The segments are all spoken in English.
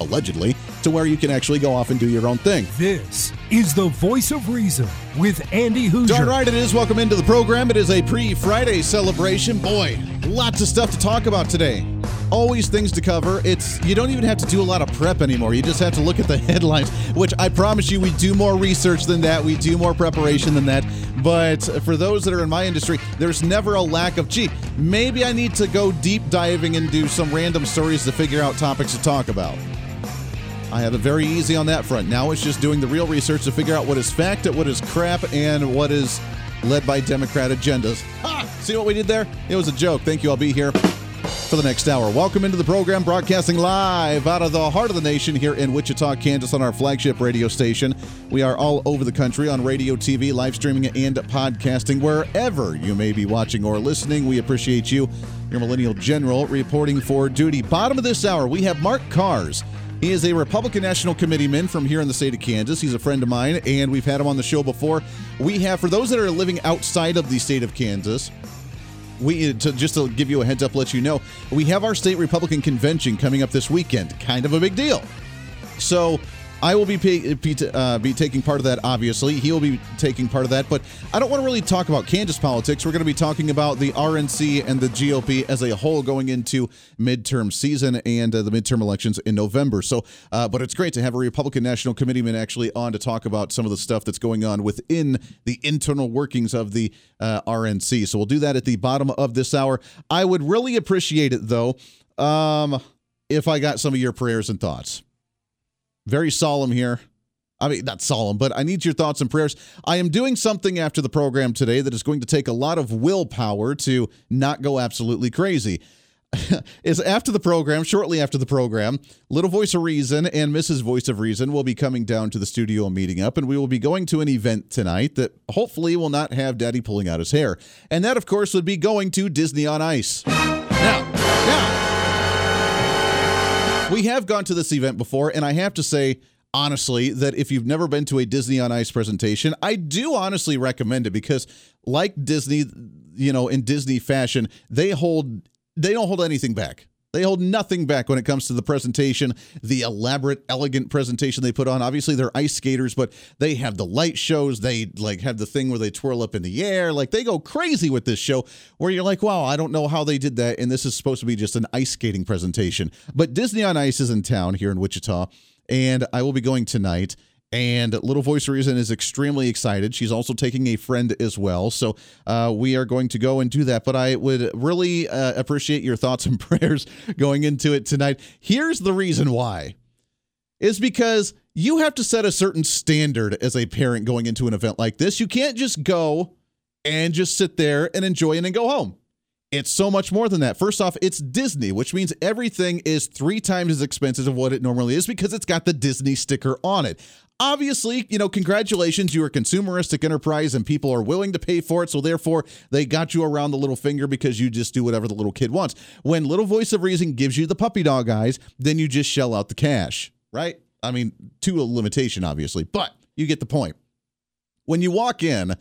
allegedly, to where you can actually go off and do your own thing. This is the voice of reason with Andy Hooser. Darn right it is. Welcome into the program. It is a pre Friday celebration. Boy, lots of stuff to talk about today. Always things to cover. It's you don't even have to do a lot of prep anymore. You just have to look at the headlines, which I promise you we do more research than that. We do more preparation than that. But for those that are in my industry, there's never a lack of gee, maybe I need to go deep diving and do some random stories to figure out topics to talk about. I have it very easy on that front. Now it's just doing the real research to figure out what is fact, what is crap, and what is led by Democrat agendas. Ha! See what we did there? It was a joke. Thank you. I'll be here for the next hour. Welcome into the program, broadcasting live out of the heart of the nation here in Wichita, Kansas, on our flagship radio station. We are all over the country on radio, TV, live streaming, and podcasting. Wherever you may be watching or listening, we appreciate you. Your Millennial General reporting for duty. Bottom of this hour, we have Mark Kahrs. He is a Republican National Committeeman from here in the state of Kansas. He's a friend of mine, and we've had him on the show before. We have, for those that are living outside of the state of Kansas, we to, just to give you a heads up, let you know, we have our state Republican convention coming up this weekend. Kind of a big deal. So I will be pay, be, uh, be taking part of that. Obviously, he will be taking part of that. But I don't want to really talk about Kansas politics. We're going to be talking about the RNC and the GOP as a whole going into midterm season and uh, the midterm elections in November. So, uh, but it's great to have a Republican National Committeeman actually on to talk about some of the stuff that's going on within the internal workings of the uh, RNC. So we'll do that at the bottom of this hour. I would really appreciate it though, um, if I got some of your prayers and thoughts very solemn here. I mean, not solemn, but I need your thoughts and prayers. I am doing something after the program today that is going to take a lot of willpower to not go absolutely crazy. is after the program, shortly after the program, Little Voice of Reason and Mrs. Voice of Reason will be coming down to the studio and meeting up, and we will be going to an event tonight that hopefully will not have Daddy pulling out his hair. And that, of course, would be going to Disney on Ice. Now, now, we have gone to this event before, and I have to say, honestly, that if you've never been to a Disney on Ice presentation, I do honestly recommend it because, like Disney, you know, in Disney fashion, they hold they don't hold anything back. They hold nothing back when it comes to the presentation, the elaborate, elegant presentation they put on. Obviously, they're ice skaters, but they have the light shows. They like have the thing where they twirl up in the air. Like they go crazy with this show where you're like, wow, I don't know how they did that. And this is supposed to be just an ice skating presentation. But Disney on Ice is in town here in Wichita, and I will be going tonight. And Little Voice Reason is extremely excited. She's also taking a friend as well. So uh, we are going to go and do that. But I would really uh, appreciate your thoughts and prayers going into it tonight. Here's the reason why is because you have to set a certain standard as a parent going into an event like this. You can't just go and just sit there and enjoy it and go home. It's so much more than that. First off, it's Disney, which means everything is three times as expensive of what it normally is because it's got the Disney sticker on it obviously, you know, congratulations, you're a consumeristic enterprise and people are willing to pay for it. So therefore, they got you around the little finger because you just do whatever the little kid wants. When Little Voice of Reason gives you the puppy dog eyes, then you just shell out the cash, right? I mean, to a limitation, obviously, but you get the point. When you walk in,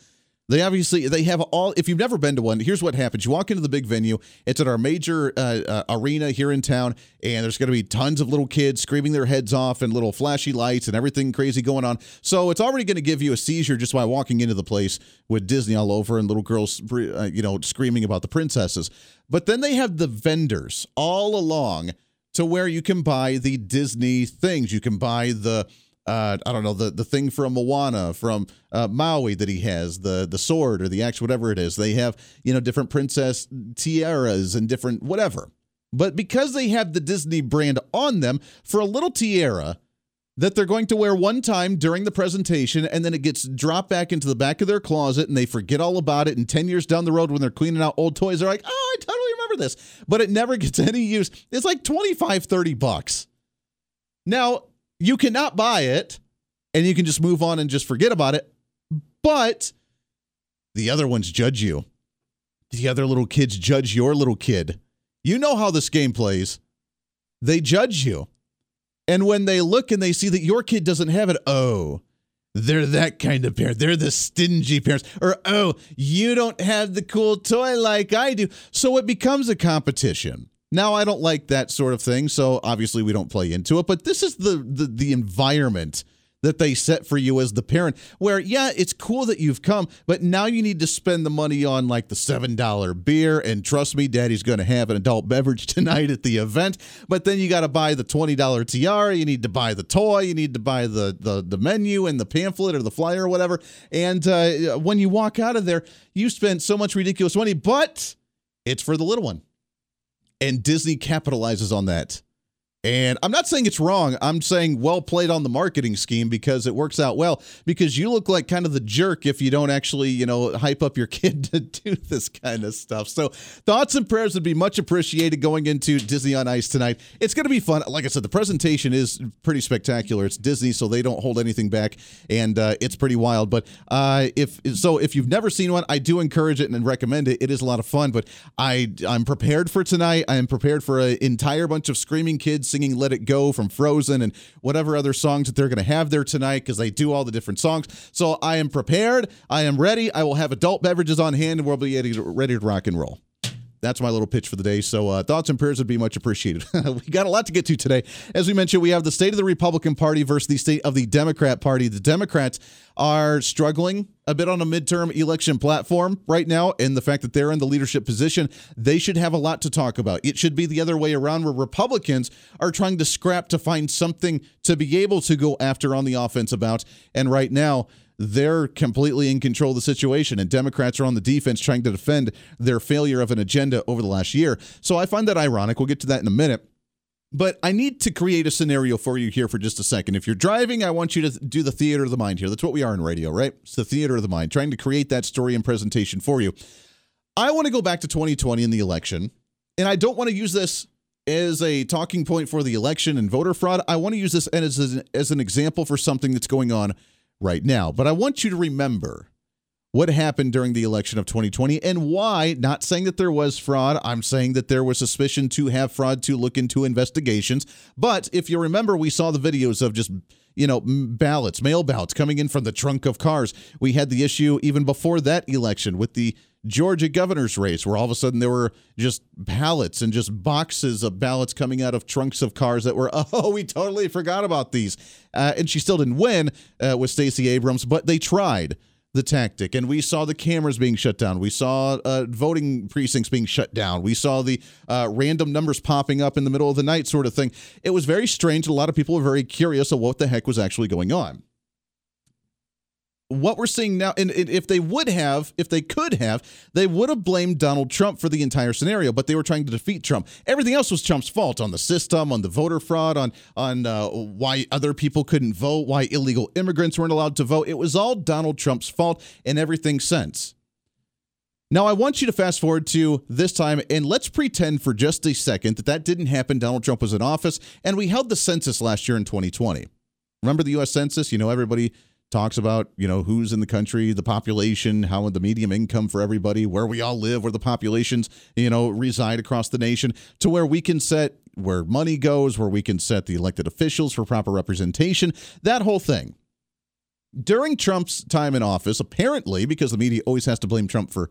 they obviously they have all. If you've never been to one, here's what happens: you walk into the big venue. It's at our major uh, uh, arena here in town, and there's going to be tons of little kids screaming their heads off and little flashy lights and everything crazy going on. So it's already going to give you a seizure just by walking into the place with Disney all over and little girls, uh, you know, screaming about the princesses. But then they have the vendors all along to where you can buy the Disney things. You can buy the uh, I don't know the the thing from Moana from uh, Maui that he has the the sword or the axe whatever it is. They have you know different princess tiaras and different whatever. But because they have the Disney brand on them for a little tiara that they're going to wear one time during the presentation and then it gets dropped back into the back of their closet and they forget all about it and 10 years down the road when they're cleaning out old toys they're like oh i totally remember this but it never gets any use it's like 25 30 bucks now you cannot buy it and you can just move on and just forget about it. but the other ones judge you. The other little kids judge your little kid. You know how this game plays. They judge you. And when they look and they see that your kid doesn't have it, oh, they're that kind of parent. They're the stingy parents. Or, oh, you don't have the cool toy like I do. So it becomes a competition. Now I don't like that sort of thing, so obviously we don't play into it, but this is the the, the environment that they set for you as the parent where yeah it's cool that you've come but now you need to spend the money on like the $7 beer and trust me daddy's going to have an adult beverage tonight at the event but then you got to buy the $20 tiara you need to buy the toy you need to buy the the, the menu and the pamphlet or the flyer or whatever and uh, when you walk out of there you spent so much ridiculous money but it's for the little one and disney capitalizes on that and I'm not saying it's wrong. I'm saying well played on the marketing scheme because it works out well. Because you look like kind of the jerk if you don't actually, you know, hype up your kid to do this kind of stuff. So thoughts and prayers would be much appreciated going into Disney on Ice tonight. It's going to be fun. Like I said, the presentation is pretty spectacular. It's Disney, so they don't hold anything back, and uh, it's pretty wild. But uh, if so, if you've never seen one, I do encourage it and recommend it. It is a lot of fun. But I I'm prepared for tonight. I am prepared for an entire bunch of screaming kids singing Let It Go from Frozen and whatever other songs that they're going to have there tonight because they do all the different songs. So I am prepared. I am ready. I will have adult beverages on hand and we'll be ready to, rock and roll that's my little pitch for the day. So uh, thoughts and prayers would be much appreciated. we got a lot to get to today. As we mentioned, we have the state of the Republican Party versus the state of the Democrat Party. The Democrats are struggling a bit on a midterm election platform right now, and the fact that they're in the leadership position, they should have a lot to talk about. It should be the other way around, where Republicans are trying to scrap to find something to be able to go after on the offense about. And right now, they're completely in control of the situation, and Democrats are on the defense trying to defend their failure of an agenda over the last year. So I find that ironic. We'll get to that in a minute. But I need to create a scenario for you here for just a second. If you're driving, I want you to do the theater of the mind here. That's what we are in radio, right? It's the theater of the mind, trying to create that story and presentation for you. I want to go back to 2020 in the election, and I don't want to use this as a talking point for the election and voter fraud. I want to use this as an, as an example for something that's going on right now. But I want you to remember what happened during the election of 2020 and why, not saying that there was fraud, I'm saying that there was suspicion to have fraud to look into investigations. But if you remember, we saw the videos of just you know, ballots, mail ballots coming in from the trunk of cars. We had the issue even before that election with the Georgia governor's race, where all of a sudden there were just ballots and just boxes of ballots coming out of trunks of cars that were, oh, we totally forgot about these. Uh, and she still didn't win uh, with Stacey Abrams, but they tried the tactic. And we saw the cameras being shut down. We saw uh, voting precincts being shut down. We saw the uh, random numbers popping up in the middle of the night, sort of thing. It was very strange. A lot of people were very curious of what the heck was actually going on what we're seeing now, and if they would have, if they could have, they would have blamed Donald Trump for the entire scenario, but they were trying to defeat Trump. Everything else was Trump's fault on the system, on the voter fraud, on on uh, why other people couldn't vote, why illegal immigrants weren't allowed to vote. It was all Donald Trump's fault and everything since. Now, I want you to fast forward to this time, and let's pretend for just a second that that didn't happen. Donald Trump was in office, and we held the census last year in 2020. Remember the U.S. Census? You know, everybody talks about you know who's in the country the population how the medium income for everybody where we all live where the populations you know reside across the nation to where we can set where money goes where we can set the elected officials for proper representation that whole thing during trump's time in office apparently because the media always has to blame trump for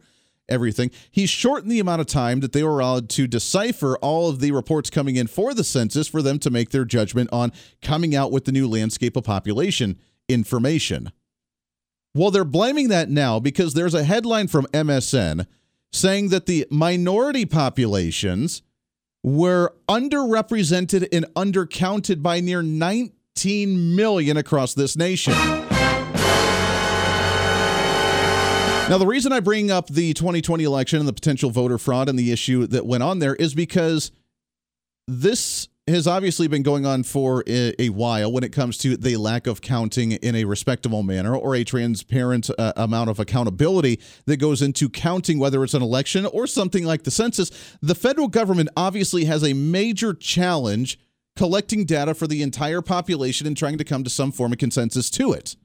everything. he shortened the amount of time that they were allowed to decipher all of the reports coming in for the census for them to make their judgment on coming out with the new landscape of population information. Well, they're blaming that now because there's a headline from MSN saying that the minority populations were underrepresented and undercounted by near 19 million across this nation. Now, the reason I bring up the 2020 election and the potential voter fraud and the issue that went on there is because this has obviously been going on for a, while when it comes to the lack of counting in a respectable manner or a transparent uh, amount of accountability that goes into counting whether it's an election or something like the census. The federal government obviously has a major challenge collecting data for the entire population and trying to come to some form of consensus to it.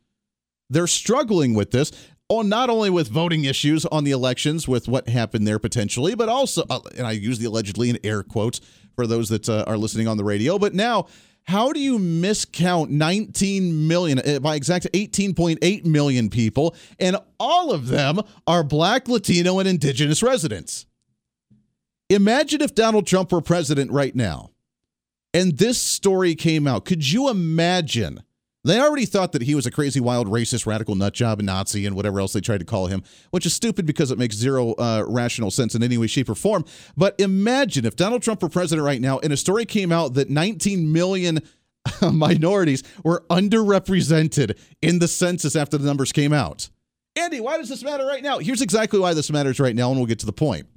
They're struggling with this. Oh, not only with voting issues on the elections, with what happened there potentially, but also, uh, and I use the allegedly in air quotes for those that uh, are listening on the radio, but now how do you miscount 19 million, uh, by exact 18.8 million people, and all of them are black, Latino, and indigenous residents? Imagine if Donald Trump were president right now and this story came out. Could you imagine? They already thought that he was a crazy, wild, racist, radical nutjob, Nazi, and whatever else they tried to call him, which is stupid because it makes zero uh, rational sense in any way, shape, or form. But imagine if Donald Trump were president right now and a story came out that 19 million minorities were underrepresented in the census after the numbers came out. Andy, why does this matter right now? Here's exactly why this matters right now, and we'll get to the point.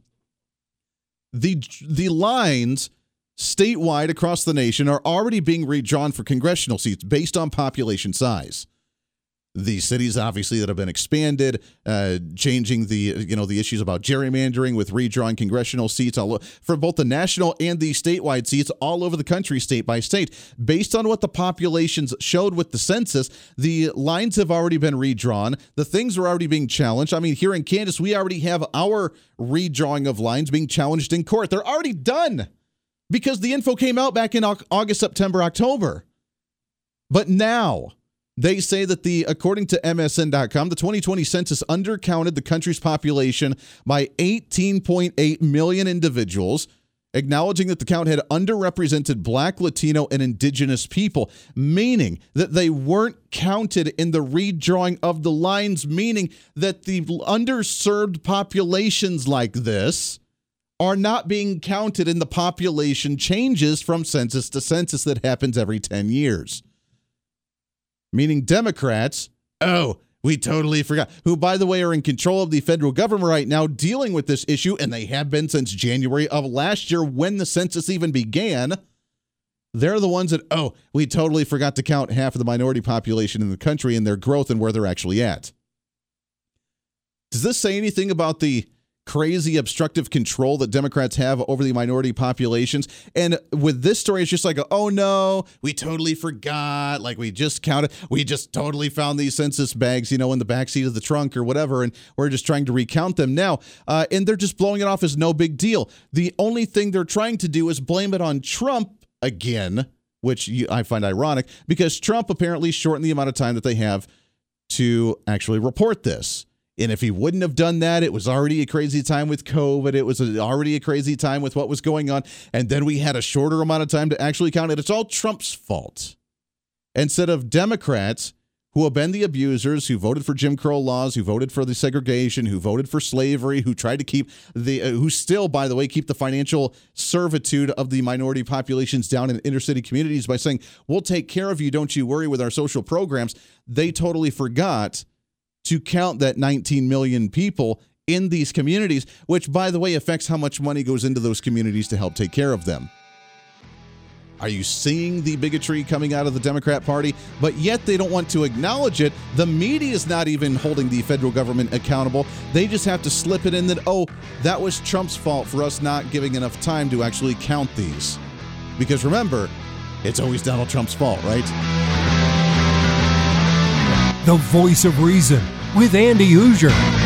The, the lines statewide across the nation are already being redrawn for congressional seats based on population size. The cities, obviously, that have been expanded, uh, changing the you know the issues about gerrymandering with redrawing congressional seats all, for both the national and the statewide seats all over the country, state by state, based on what the populations showed with the census. The lines have already been redrawn. The things are already being challenged. I mean, here in Kansas, we already have our redrawing of lines being challenged in court. They're already done because the info came out back in August, September, October. But now they say that the according to MSN.com, the 2020 census undercounted the country's population by 18.8 million individuals, acknowledging that the count had underrepresented black, Latino, and indigenous people, meaning that they weren't counted in the redrawing of the lines, meaning that the underserved populations like this are not being counted in the population changes from census to census that happens every 10 years. Meaning Democrats, oh, we totally forgot, who, by the way, are in control of the federal government right now dealing with this issue, and they have been since January of last year when the census even began. They're the ones that, oh, we totally forgot to count half of the minority population in the country and their growth and where they're actually at. Does this say anything about the crazy obstructive control that Democrats have over the minority populations. And with this story, it's just like, oh no, we totally forgot. Like we just counted, we just totally found these census bags, you know, in the backseat of the trunk or whatever, and we're just trying to recount them now. Uh, and they're just blowing it off as no big deal. The only thing they're trying to do is blame it on Trump again, which I find ironic because Trump apparently shortened the amount of time that they have to actually report this. And if he wouldn't have done that, it was already a crazy time with COVID. It was already a crazy time with what was going on. And then we had a shorter amount of time to actually count it. It's all Trump's fault. Instead of Democrats who have been the abusers, who voted for Jim Crow laws, who voted for the segregation, who voted for slavery, who tried to keep the, uh, who still, by the way, keep the financial servitude of the minority populations down in inner city communities by saying, we'll take care of you, don't you worry with our social programs. They totally forgot to count that 19 million people in these communities, which, by the way, affects how much money goes into those communities to help take care of them. Are you seeing the bigotry coming out of the Democrat Party? But yet they don't want to acknowledge it. The media is not even holding the federal government accountable. They just have to slip it in that, oh, that was Trump's fault for us not giving enough time to actually count these. Because remember, it's always Donald Trump's fault, right? The voice of reason with Andy Hooser.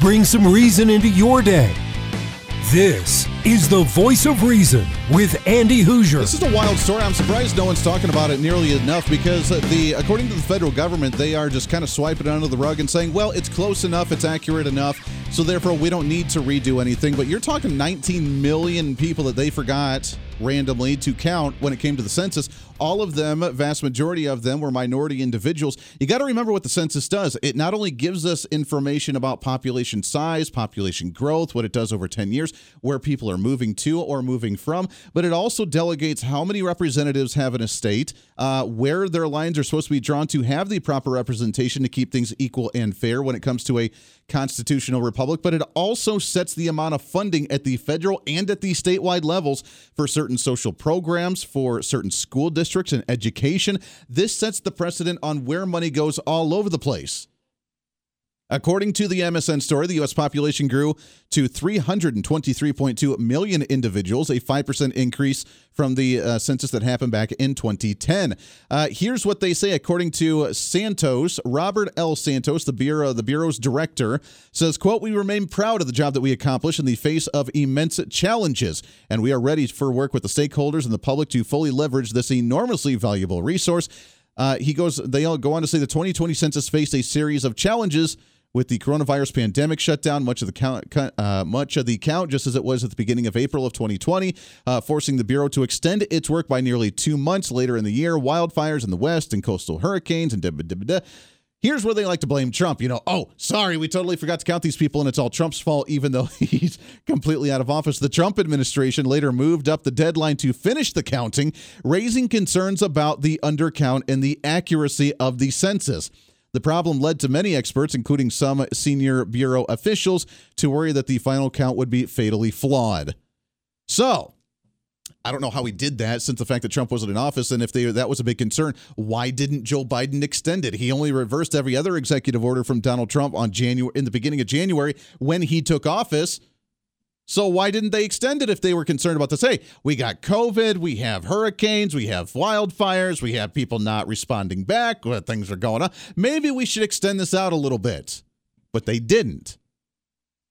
Bring some reason into your day. This is the voice of reason with Andy Hooser. This is a wild story. I'm surprised no one's talking about it nearly enough because the according to the federal government, they are just kind of swiping it under the rug and saying, "Well, it's close enough, it's accurate enough, so therefore we don't need to redo anything." But you're talking 19 million people that they forgot randomly to count when it came to the census. All of them, vast majority of them, were minority individuals. You got to remember what the census does. It not only gives us information about population size, population growth, what it does over 10 years, where people are moving to or moving from, but it also delegates how many representatives have in a state, uh, where their lines are supposed to be drawn to have the proper representation to keep things equal and fair when it comes to a constitutional republic. But it also sets the amount of funding at the federal and at the statewide levels for certain social programs, for certain school districts and education. This sets the precedent on where money goes all over the place. According to the MSN story, the U.S. population grew to 323.2 million individuals, a 5% increase from the uh, census that happened back in 2010. Uh, here's what they say. According to Santos, Robert L. Santos, the bureau, the bureau's director, says, "quote We remain proud of the job that we accomplished in the face of immense challenges, and we are ready for work with the stakeholders and the public to fully leverage this enormously valuable resource." Uh, he goes. They all go on to say the 2020 census faced a series of challenges with the coronavirus pandemic shutdown, much of the count, uh, much of the count, just as it was at the beginning of April of 2020, uh, forcing the bureau to extend its work by nearly two months later in the year. Wildfires in the west and coastal hurricanes and da, da, da, Here's where they like to blame Trump. You know, oh, sorry, we totally forgot to count these people, and it's all Trump's fault, even though he's completely out of office. The Trump administration later moved up the deadline to finish the counting, raising concerns about the undercount and the accuracy of the census. The problem led to many experts, including some senior Bureau officials, to worry that the final count would be fatally flawed. So, I don't know how he did that since the fact that Trump wasn't in office. And if they, that was a big concern, why didn't Joe Biden extend it? He only reversed every other executive order from Donald Trump on January in the beginning of January when he took office. So why didn't they extend it if they were concerned about this? Hey, we got COVID, we have hurricanes, we have wildfires, we have people not responding back, things are going on. Maybe we should extend this out a little bit. But they didn't.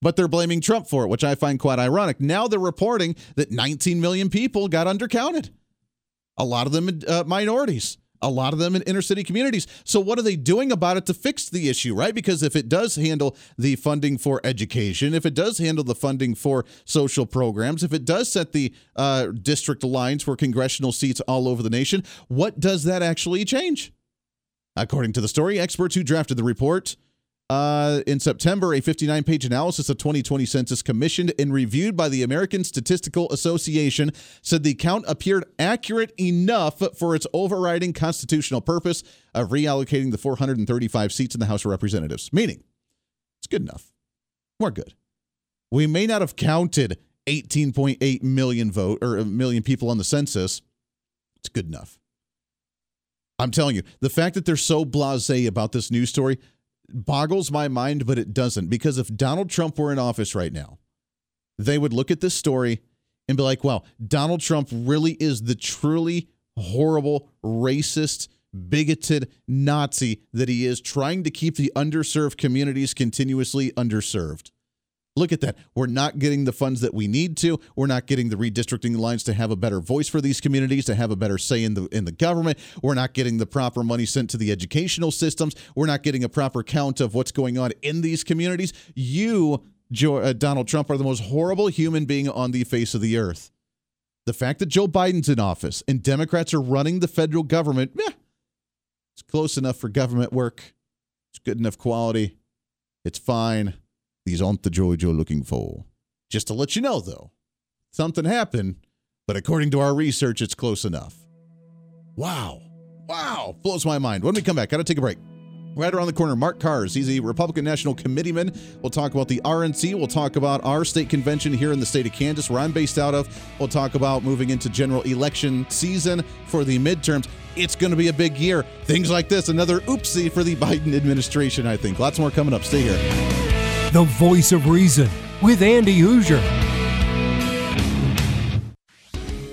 But they're blaming Trump for it, which I find quite ironic. Now they're reporting that 19 million people got undercounted. A lot of them uh, minorities a lot of them in inner city communities. So, what are they doing about it to fix the issue, right? Because if it does handle the funding for education, if it does handle the funding for social programs, if it does set the uh, district lines for congressional seats all over the nation, what does that actually change? According to the story, experts who drafted the report uh, in September, a 59 page analysis of 2020 census commissioned and reviewed by the American Statistical Association said the count appeared accurate enough for its overriding constitutional purpose of reallocating the 435 seats in the House of Representatives. Meaning, it's good enough. We're good. We may not have counted 18.8 million vote or a million people on the census. It's good enough. I'm telling you, the fact that they're so blasé about this news story, boggles my mind, but it doesn't. Because if Donald Trump were in office right now, they would look at this story and be like, wow, Donald Trump really is the truly horrible, racist, bigoted Nazi that he is, trying to keep the underserved communities continuously underserved. Look at that. We're not getting the funds that we need to. We're not getting the redistricting lines to have a better voice for these communities, to have a better say in the in the government. We're not getting the proper money sent to the educational systems. We're not getting a proper count of what's going on in these communities. You, Joe, uh, Donald Trump, are the most horrible human being on the face of the earth. The fact that Joe Biden's in office and Democrats are running the federal government, eh, it's close enough for government work. It's good enough quality. It's fine. These aren't the joys you're looking for. Just to let you know, though, something happened, but according to our research, it's close enough. Wow. Wow. Blows my mind. When we come back, got to take a break. Right around the corner, Mark Kahrs. He's a Republican National Committeeman. We'll talk about the RNC. We'll talk about our state convention here in the state of Kansas, where I'm based out of. We'll talk about moving into general election season for the midterms. It's going to be a big year. Things like this, another oopsie for the Biden administration, I think. Lots more coming up. Stay here. The voice of reason with Andy Hooser.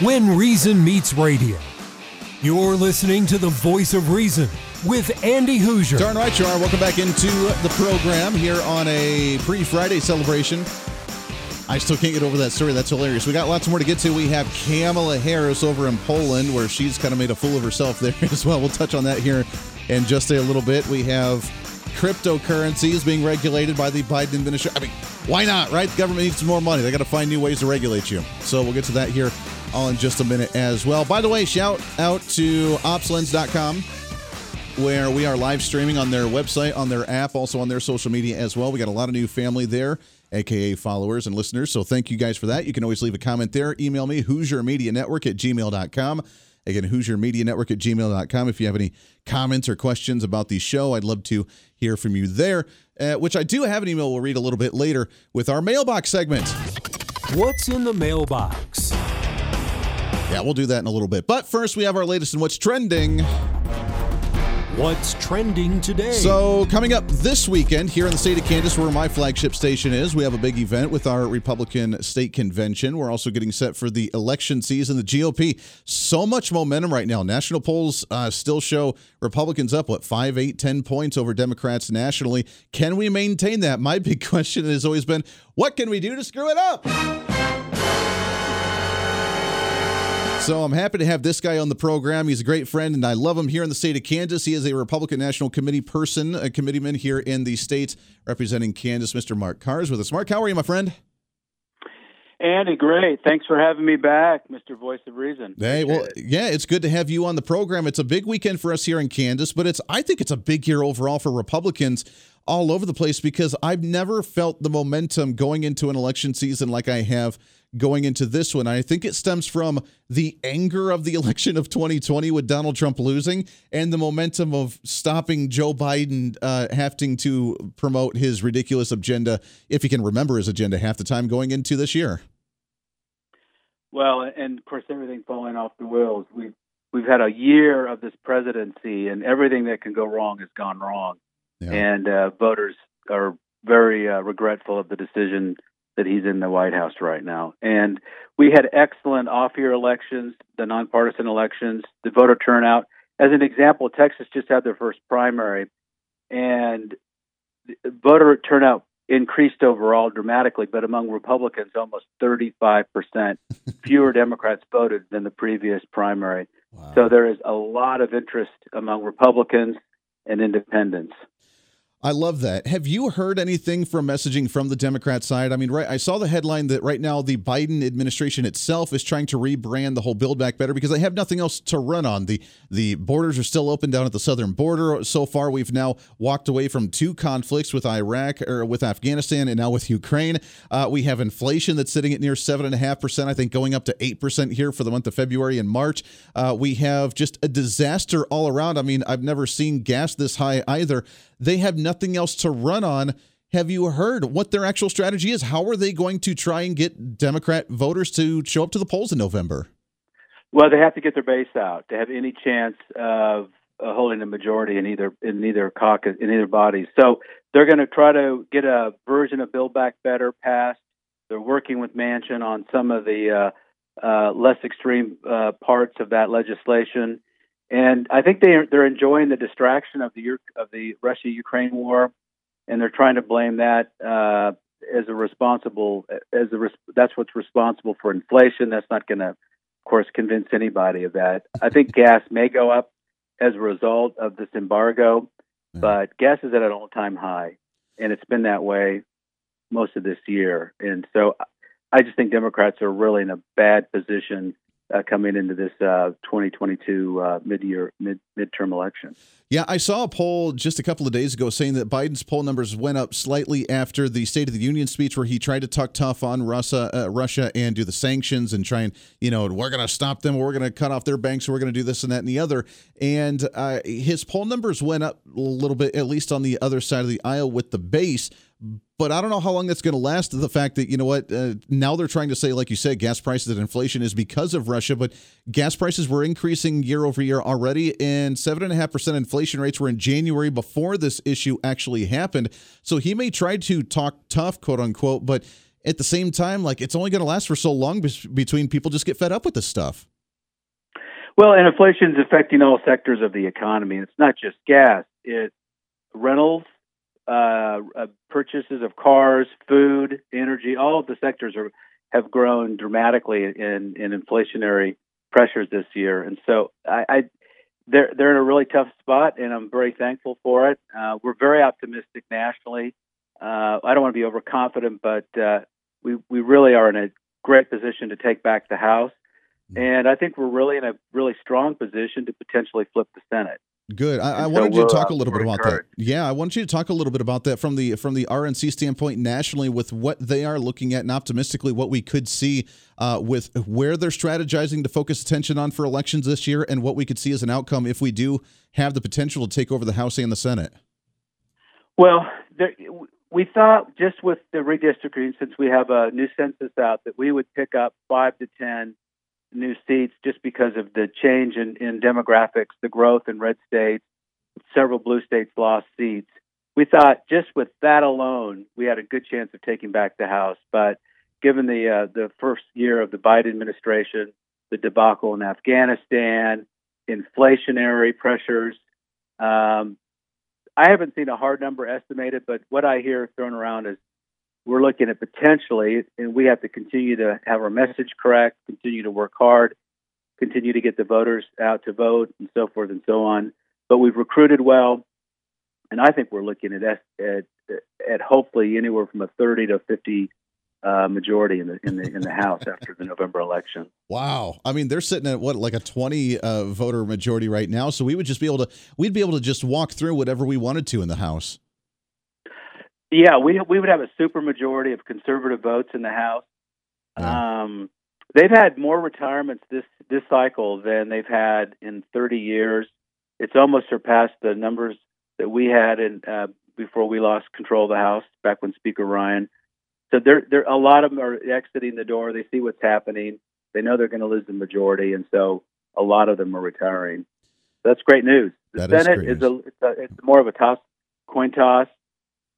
When Reason Meets Radio. You're listening to the voice of reason with Andy Hooser. Darn right you are. Welcome back into the program here on a pre Friday celebration. I still can't get over that story. That's hilarious. We got lots more to get to. We have Kamala Harris over in Poland, where she's kind of made a fool of herself there as well. We'll touch on that here in just a little bit. We have cryptocurrencies being regulated by the Biden administration. I mean, why not, right? The government needs more money. They got to find new ways to regulate you. So we'll get to that here all in just a minute as well. By the way, shout out to opslens.com where we are live streaming on their website, on their app, also on their social media as well. We got a lot of new family there, aka followers and listeners. So thank you guys for that. You can always leave a comment there. Email me, Hooser Media Network at gmail.com. Again, Hooser Media Network at gmail.com. If you have any comments or questions about the show, I'd love to hear from you there, uh, which I do have an email we'll read a little bit later with our mailbox segment. What's in the mailbox? Yeah, we'll do that in a little bit. But first, we have our latest in what's trending. What's trending today? So, coming up this weekend here in the state of Kansas, where my flagship station is, we have a big event with our Republican state convention. We're also getting set for the election season. The GOP, so much momentum right now. National polls uh, still show Republicans up, what, five, eight, ten points over Democrats nationally. Can we maintain that? My big question has always been what can we do to screw it up? So I'm happy to have this guy on the program. He's a great friend, and I love him here in the state of Kansas. He is a Republican National Committee person, a committeeman here in the state representing Kansas. Mr. Mark Kahrs with us. Mark, how are you, my friend? Andy, great. Thanks for having me back, Mr. Voice of Reason. Hey, well, yeah, it's good to have you on the program. It's a big weekend for us here in Kansas, but it's I think it's a big year overall for Republicans all over the place because I've never felt the momentum going into an election season like I have going into this one. I think it stems from the anger of the election of 2020 with Donald Trump losing and the momentum of stopping Joe Biden uh, having to promote his ridiculous agenda, if he can remember his agenda half the time going into this year. Well, and of course, everything falling off the wheels. We've we've had a year of this presidency, and everything that can go wrong has gone wrong. Yeah. And uh, voters are very uh, regretful of the decision that he's in the White House right now. And we had excellent off-year elections, the nonpartisan elections, the voter turnout. As an example, Texas just had their first primary, and voter turnout increased overall dramatically, but among Republicans, almost 35% fewer Democrats voted than the previous primary. Wow. So there is a lot of interest among Republicans and independents. I love that. Have you heard anything from messaging from the Democrat side? I mean, right, I saw the headline that right now the Biden administration itself is trying to rebrand the whole Build Back Better because they have nothing else to run on. The the borders are still open down at the southern border. So far, we've now walked away from two conflicts with Iraq or with Afghanistan and now with Ukraine. Uh, we have inflation that's sitting at near seven and a half percent. I think going up to eight percent here for the month of February and March. Uh, we have just a disaster all around. I mean, I've never seen gas this high either. They have nothing else to run on. Have you heard what their actual strategy is? How are they going to try and get Democrat voters to show up to the polls in November? Well, they have to get their base out to have any chance of holding a majority in either in either caucus in either body. So they're going to try to get a version of Build Back Better passed. They're working with Manchin on some of the uh, uh, less extreme uh, parts of that legislation. And I think they they're enjoying the distraction of the of the Russia Ukraine war, and they're trying to blame that uh, as a responsible as a that's what's responsible for inflation. That's not going to, of course, convince anybody of that. I think gas may go up as a result of this embargo, but gas is at an all time high, and it's been that way most of this year. And so, I just think Democrats are really in a bad position uh, coming into this uh, 2022 uh, mid-year mid midterm election. Yeah, I saw a poll just a couple of days ago saying that Biden's poll numbers went up slightly after the State of the Union speech, where he tried to talk tough on Russia, uh, Russia, and do the sanctions and try and you know we're going to stop them, we're going to cut off their banks, we're going to do this and that and the other. And uh, his poll numbers went up a little bit, at least on the other side of the aisle with the base but I don't know how long that's going to last. The fact that, you know what, uh, now they're trying to say, like you said, gas prices and inflation is because of Russia, but gas prices were increasing year over year already, and 7.5% inflation rates were in January before this issue actually happened. So he may try to talk tough, quote unquote, but at the same time, like it's only going to last for so long between people just get fed up with this stuff. Well, and inflation is affecting all sectors of the economy. It's not just gas, it's rentals uh, uh, purchases of cars, food, energy, all of the sectors are have grown dramatically in, in inflationary pressures this year, and so I, I they're they're in a really tough spot, and I'm very thankful for it. Uh, we're very optimistic nationally. Uh, I don't want to be overconfident, but uh, we we really are in a great position to take back the House, mm-hmm. and I think we're really in a really strong position to potentially flip the Senate. Good. I, I wanted so you to talk a little bit about that. Yeah, I wanted you to talk a little bit about that from the from the RNC standpoint nationally, with what they are looking at, and optimistically what we could see uh, with where they're strategizing to focus attention on for elections this year, and what we could see as an outcome if we do have the potential to take over the House and the Senate. Well, there, we thought just with the redistricting, since we have a new census out, that we would pick up five to ten new seats just because of the change in, in demographics, the growth in red states, several blue states lost seats. We thought just with that alone, we had a good chance of taking back the House. But given the uh, the first year of the Biden administration, the debacle in Afghanistan, inflationary pressures, um, I haven't seen a hard number estimated, but what I hear thrown around is we're looking at potentially, and we have to continue to have our message correct, continue to work hard, continue to get the voters out to vote, and so forth and so on. But we've recruited well, and I think we're looking at at, at hopefully anywhere from a 30 to 50 uh, majority in the in the in the House after the November election. Wow, I mean they're sitting at what like a 20 uh, voter majority right now, so we would just be able to we'd be able to just walk through whatever we wanted to in the House. Yeah, we we would have a super majority of conservative votes in the House. Um, they've had more retirements this this cycle than they've had in 30 years. It's almost surpassed the numbers that we had in uh, before we lost control of the House back when Speaker Ryan. So there, there, a lot of them are exiting the door. They see what's happening. They know they're going to lose the majority, and so a lot of them are retiring. That's great news. The that Senate is, is a, it's a, it's more of a toss, coin toss.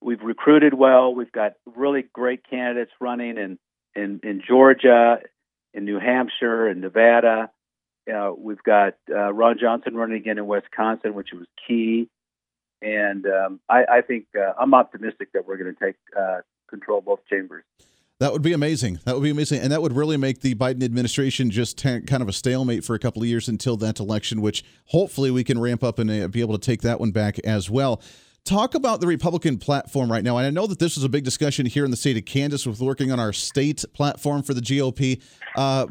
We've recruited well. We've got really great candidates running in in, in Georgia, in New Hampshire, in Nevada. Uh, we've got uh, Ron Johnson running again in Wisconsin, which was key. and um, I, I, think uh, I'm optimistic that we're going to take uh, control of both chambers. That would be amazing. That would be amazing. And that would really make the Biden administration just t- kind of a stalemate for a couple of years until that election, which hopefully we can ramp up and uh, be able to take that one back as well. Talk about the Republican platform right now. And I know that this is a big discussion here in the state of Kansas with working on our state platform for the GOP. Uh,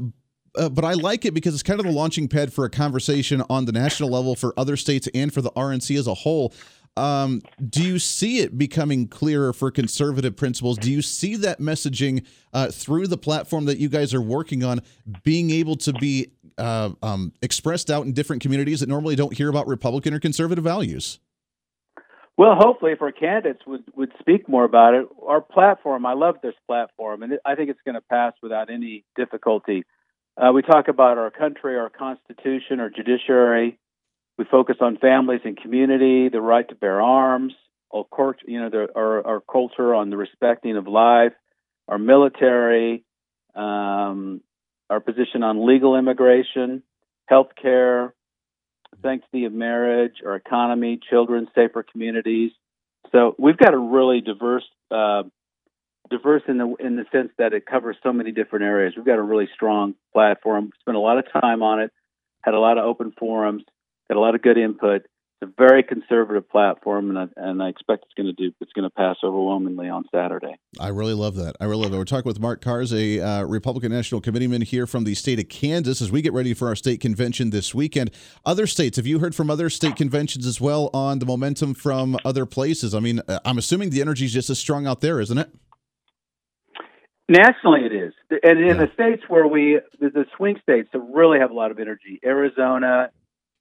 uh, but I like it because it's kind of the launching pad for a conversation on the national level for other states and for the RNC as a whole um, do you see it becoming clearer for conservative principles? Do you see that messaging uh, through the platform that you guys are working on being able to be uh, um, expressed out in different communities that normally don't hear about Republican or conservative values? Well, hopefully, if our candidates would, would speak more about it, our platform, I love this platform, and I think it's going to pass without any difficulty. Uh, we talk about our country, our Constitution, our judiciary, we focus on families and community, the right to bear arms, our, you know, the, our, our culture on the respecting of life, our military, um, our position on legal immigration, health care, sanctity of marriage, our economy, children, safer communities. So we've got a really diverse, uh, diverse in the in the sense that it covers so many different areas. We've got a really strong platform. Spent a lot of time on it. Had a lot of open forums got a lot of good input. It's a very conservative platform, and I, and I expect it's going to do. It's going to pass overwhelmingly on Saturday. I really love that. I really love it. We're talking with Mark Kahrs, a uh, Republican National Committeeman here from the state of Kansas, as we get ready for our state convention this weekend. Other states, have you heard from other state conventions as well on the momentum from other places? I mean, uh, I'm assuming the energy is just as strong out there, isn't it? Nationally, it is, and in yeah. the states where we, the swing states, that really have a lot of energy. Arizona,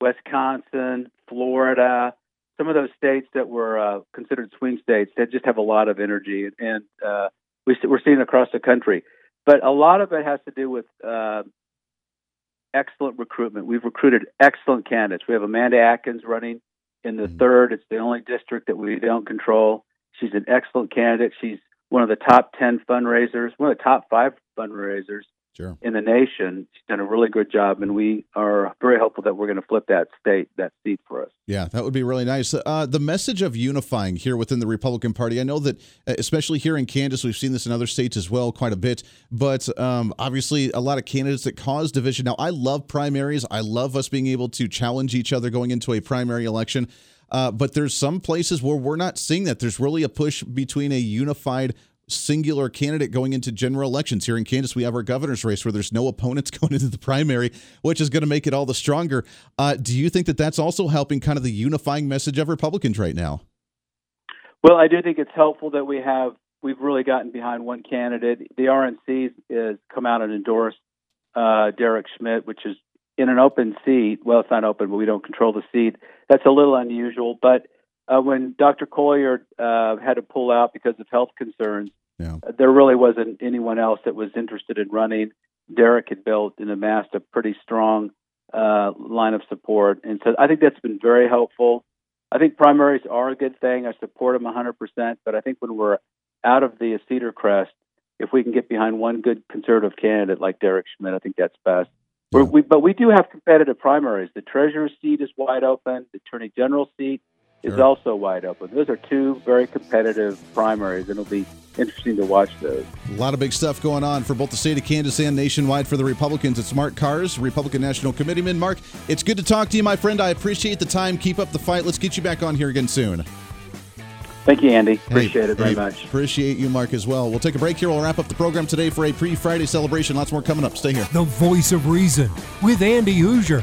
Wisconsin, Florida, some of those states that were uh, considered swing states that just have a lot of energy, and uh, we, are seeing across the country. But a lot of it has to do with uh, excellent recruitment. We've recruited excellent candidates. We have Amanda Adkins running in the mm-hmm. third. It's the only district that we don't control. She's an excellent candidate. She's one of the top 10 fundraisers, one of the top five fundraisers sure. in the nation. She's done a really good job, and we are very hopeful that we're going to flip that state, that seat for us. Yeah, that would be really nice. Uh, the message of unifying here within the Republican Party, I know that, uh, especially here in Kansas, we've seen this in other states as well quite a bit, but um, obviously a lot of candidates that cause division. Now, I love primaries. I love us being able to challenge each other going into a primary election. Uh, but there's some places where we're not seeing that. There's really a push between a unified singular candidate going into general elections. Here in Kansas, we have our governor's race where there's no opponents going into the primary, which is going to make it all the stronger. Uh, do you think that that's also helping kind of the unifying message of Republicans right now? Well, I do think it's helpful that we have we've really gotten behind one candidate. The RNC has come out and endorsed uh, Derek Schmidt, which is in an open seat. Well, it's not open, but we don't control the seat. That's a little unusual, but uh, when Dr. Colyer uh, had to pull out because of health concerns, yeah. uh, there really wasn't anyone else that was interested in running. Derek had built and amassed a pretty strong uh, line of support, and so I think that's been very helpful. I think primaries are a good thing. I support them 100%, but I think when we're out of the cedar crest, if we can get behind one good conservative candidate like Derek Schmidt, I think that's best. Yeah. We, but we do have competitive primaries. The treasurer's seat is wide open. The attorney general seat is sure. also wide open. Those are two very competitive primaries, and it'll be interesting to watch those. A lot of big stuff going on for both the state of Kansas and nationwide for the Republicans. It's Mark Kahrs, Republican National Committeeman. Mark, it's good to talk to you, my friend. I appreciate the time. Keep up the fight. Let's get you back on here again soon. Thank you, Andy. Appreciate hey, it very hey, much. Appreciate you, Mark, as well. We'll take a break here. We'll wrap up the program today for a pre Friday celebration. Lots more coming up. Stay here. The voice of reason with Andy Hooser.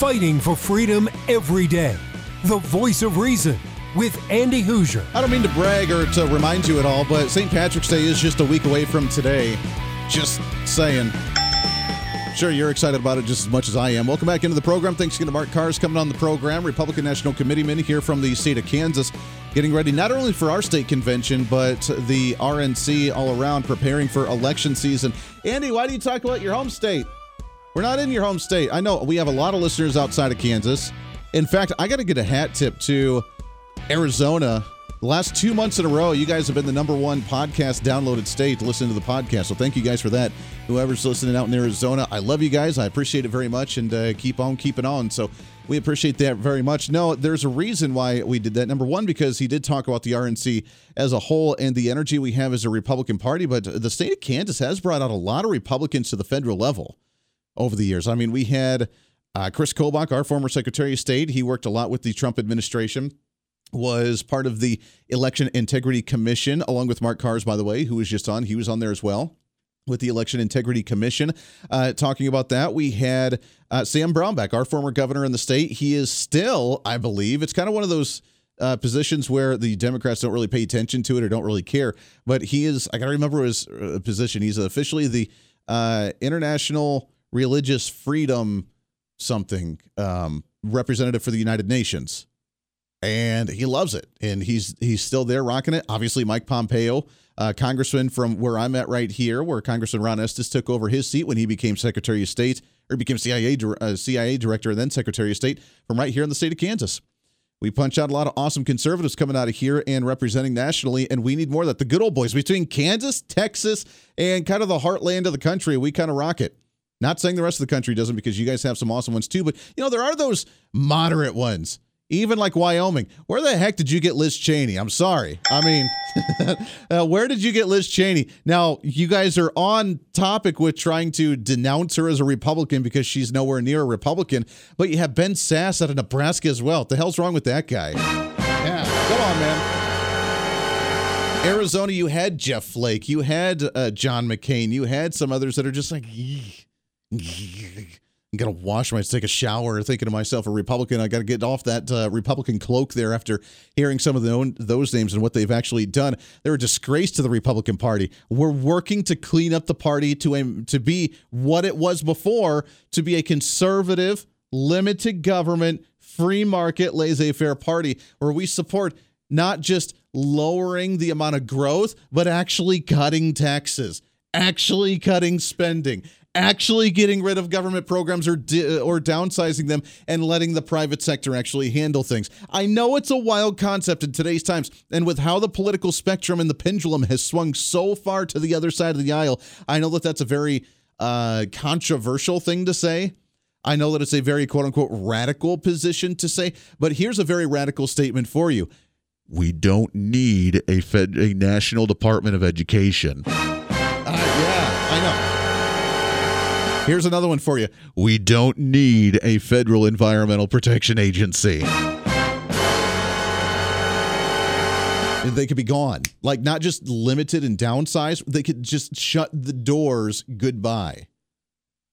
fighting for freedom every day. The voice of reason with Andy Hooser. I don't mean to brag or to remind you at all, but St. Patrick's Day is just a week away from today. Just saying. Sure, you're excited about it just as much as I am. Welcome back into the program. Thanks again to Mark Kahrs coming on the program, Republican National Committeeman here from the state of Kansas, getting ready not only for our state convention, but the RNC all around, preparing for election season. Andy, why do you talk about your home state? We're not in your home state. I know we have a lot of listeners outside of Kansas. In fact, I got to get a hat tip to Arizona. The last two months in a row, you guys have been the number one podcast downloaded state to listen to the podcast. So thank you guys for that. Whoever's listening out in Arizona, I love you guys. I appreciate it very much and uh, keep on keeping on. So we appreciate that very much. No, there's a reason why we did that. Number one, because he did talk about the RNC as a whole and the energy we have as a Republican Party, but the state of Kansas has brought out a lot of Republicans to the federal level over the years. I mean, we had uh, Chris Kobach, our former Secretary of State. He worked a lot with the Trump administration. Was part of the Election Integrity Commission, along with Mark Kahrs, by the way, who was just on. He was on there as well with the Election Integrity Commission. Uh, talking about that, we had uh, Sam Brownback, our former governor in the state. He is still, I believe, it's kind of one of those uh, positions where the Democrats don't really pay attention to it or don't really care. But he is, I got to remember his uh, position. He's officially the uh, International religious freedom something um, representative for the United Nations, and he loves it, and he's he's still there rocking it. Obviously, Mike Pompeo, uh, congressman from where I'm at right here, where Congressman Ron Estes took over his seat when he became Secretary of State or became CIA uh, CIA director and then Secretary of State from right here in the state of Kansas. We punch out a lot of awesome conservatives coming out of here and representing nationally, and we need more of that. The good old boys between Kansas, Texas, and kind of the heartland of the country, we kind of rock it. Not saying the rest of the country doesn't because you guys have some awesome ones too, but you know, there are those moderate ones. Even like Wyoming. Where the heck did you get Liz Cheney? I'm sorry. I mean, uh, where did you get Liz Cheney? Now, you guys are on topic with trying to denounce her as a Republican because she's nowhere near a Republican, but you have Ben Sasse out of Nebraska as well. What the hell's wrong with that guy? Yeah, come on, man. Arizona, you had Jeff Flake, you had uh, John McCain, you had some others that are just like, I'm gonna wash my take a shower, thinking to myself, a Republican. I got to get off that uh, Republican cloak there after hearing some of the, those names and what they've actually done. They're a disgrace to the Republican Party. We're working to clean up the party to a, to be what it was before, to be a conservative, limited government, free market, laissez-faire party where we support not just lowering the amount of growth, but actually cutting taxes, actually cutting spending actually getting rid of government programs or di- or downsizing them and letting the private sector actually handle things. I know it's a wild concept in today's times and with how the political spectrum and the pendulum has swung so far to the other side of the aisle, I know that that's a very uh, controversial thing to say. I know that it's a very quote unquote radical position to say, but here's a very radical statement for you. we don't need a fed, a national department of education. Here's another one for you. We don't need a federal environmental protection agency. they could be gone. Like not just limited and downsized, they could just shut the doors goodbye.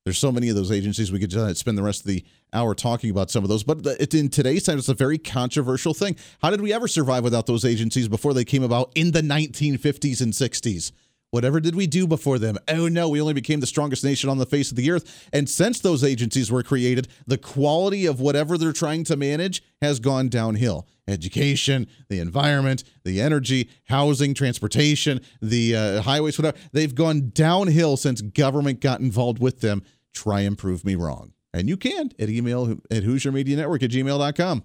There's so many of those agencies we could uh, spend the rest of the hour talking about some of those. But in today's time, it's a very controversial thing. How did we ever survive without those agencies before they came about in the 1950s and 60s? Whatever did we do before them? Oh no, we only became the strongest nation on the face of the earth. And since those agencies were created, the quality of whatever they're trying to manage has gone downhill. Education, the environment, the energy, housing, transportation, the uh, highways, whatever, they've gone downhill since government got involved with them. Try and prove me wrong. And you can at email at Hooser Media Network at gmail.com.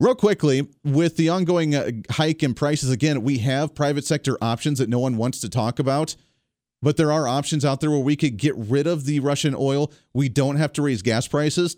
Real quickly, with the ongoing uh, hike in prices, again, we have private sector options that no one wants to talk about, but there are options out there where we could get rid of the Russian oil. We don't have to raise gas prices.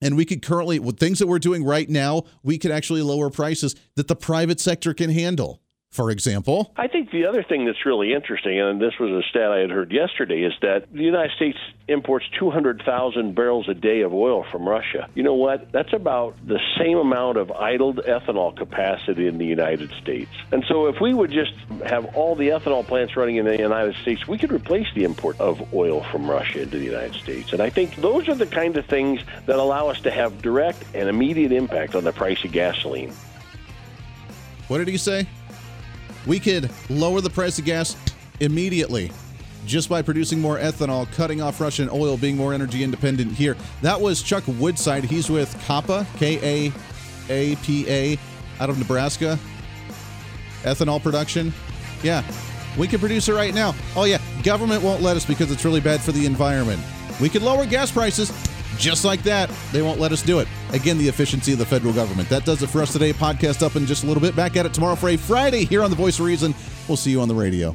And we could currently, with things that we're doing right now, we could actually lower prices that the private sector can handle for example? I think the other thing that's really interesting, and this was a stat I had heard yesterday, is that the United States imports 200,000 barrels a day of oil from Russia. You know what? That's about the same amount of idled ethanol capacity in the United States. And so if we would just have all the ethanol plants running in the United States, we could replace the import of oil from Russia into the United States. And I think those are the kind of things that allow us to have direct and immediate impact on the price of gasoline. What did he say? We could lower the price of gas immediately just by producing more ethanol, cutting off Russian oil, being more energy independent here. That was Chuck Woodside. He's with KAAPA, K A A P A, out of Nebraska. Ethanol production. Yeah, we can produce it right now. Oh, yeah, government won't let us because it's really bad for the environment. We could lower gas prices just like that. They won't let us do it. Again, the efficiency of the federal government. That does it for us today. Podcast up in just a little bit. Back at it tomorrow for a Friday here on The Voice of Reason. We'll see you on the radio.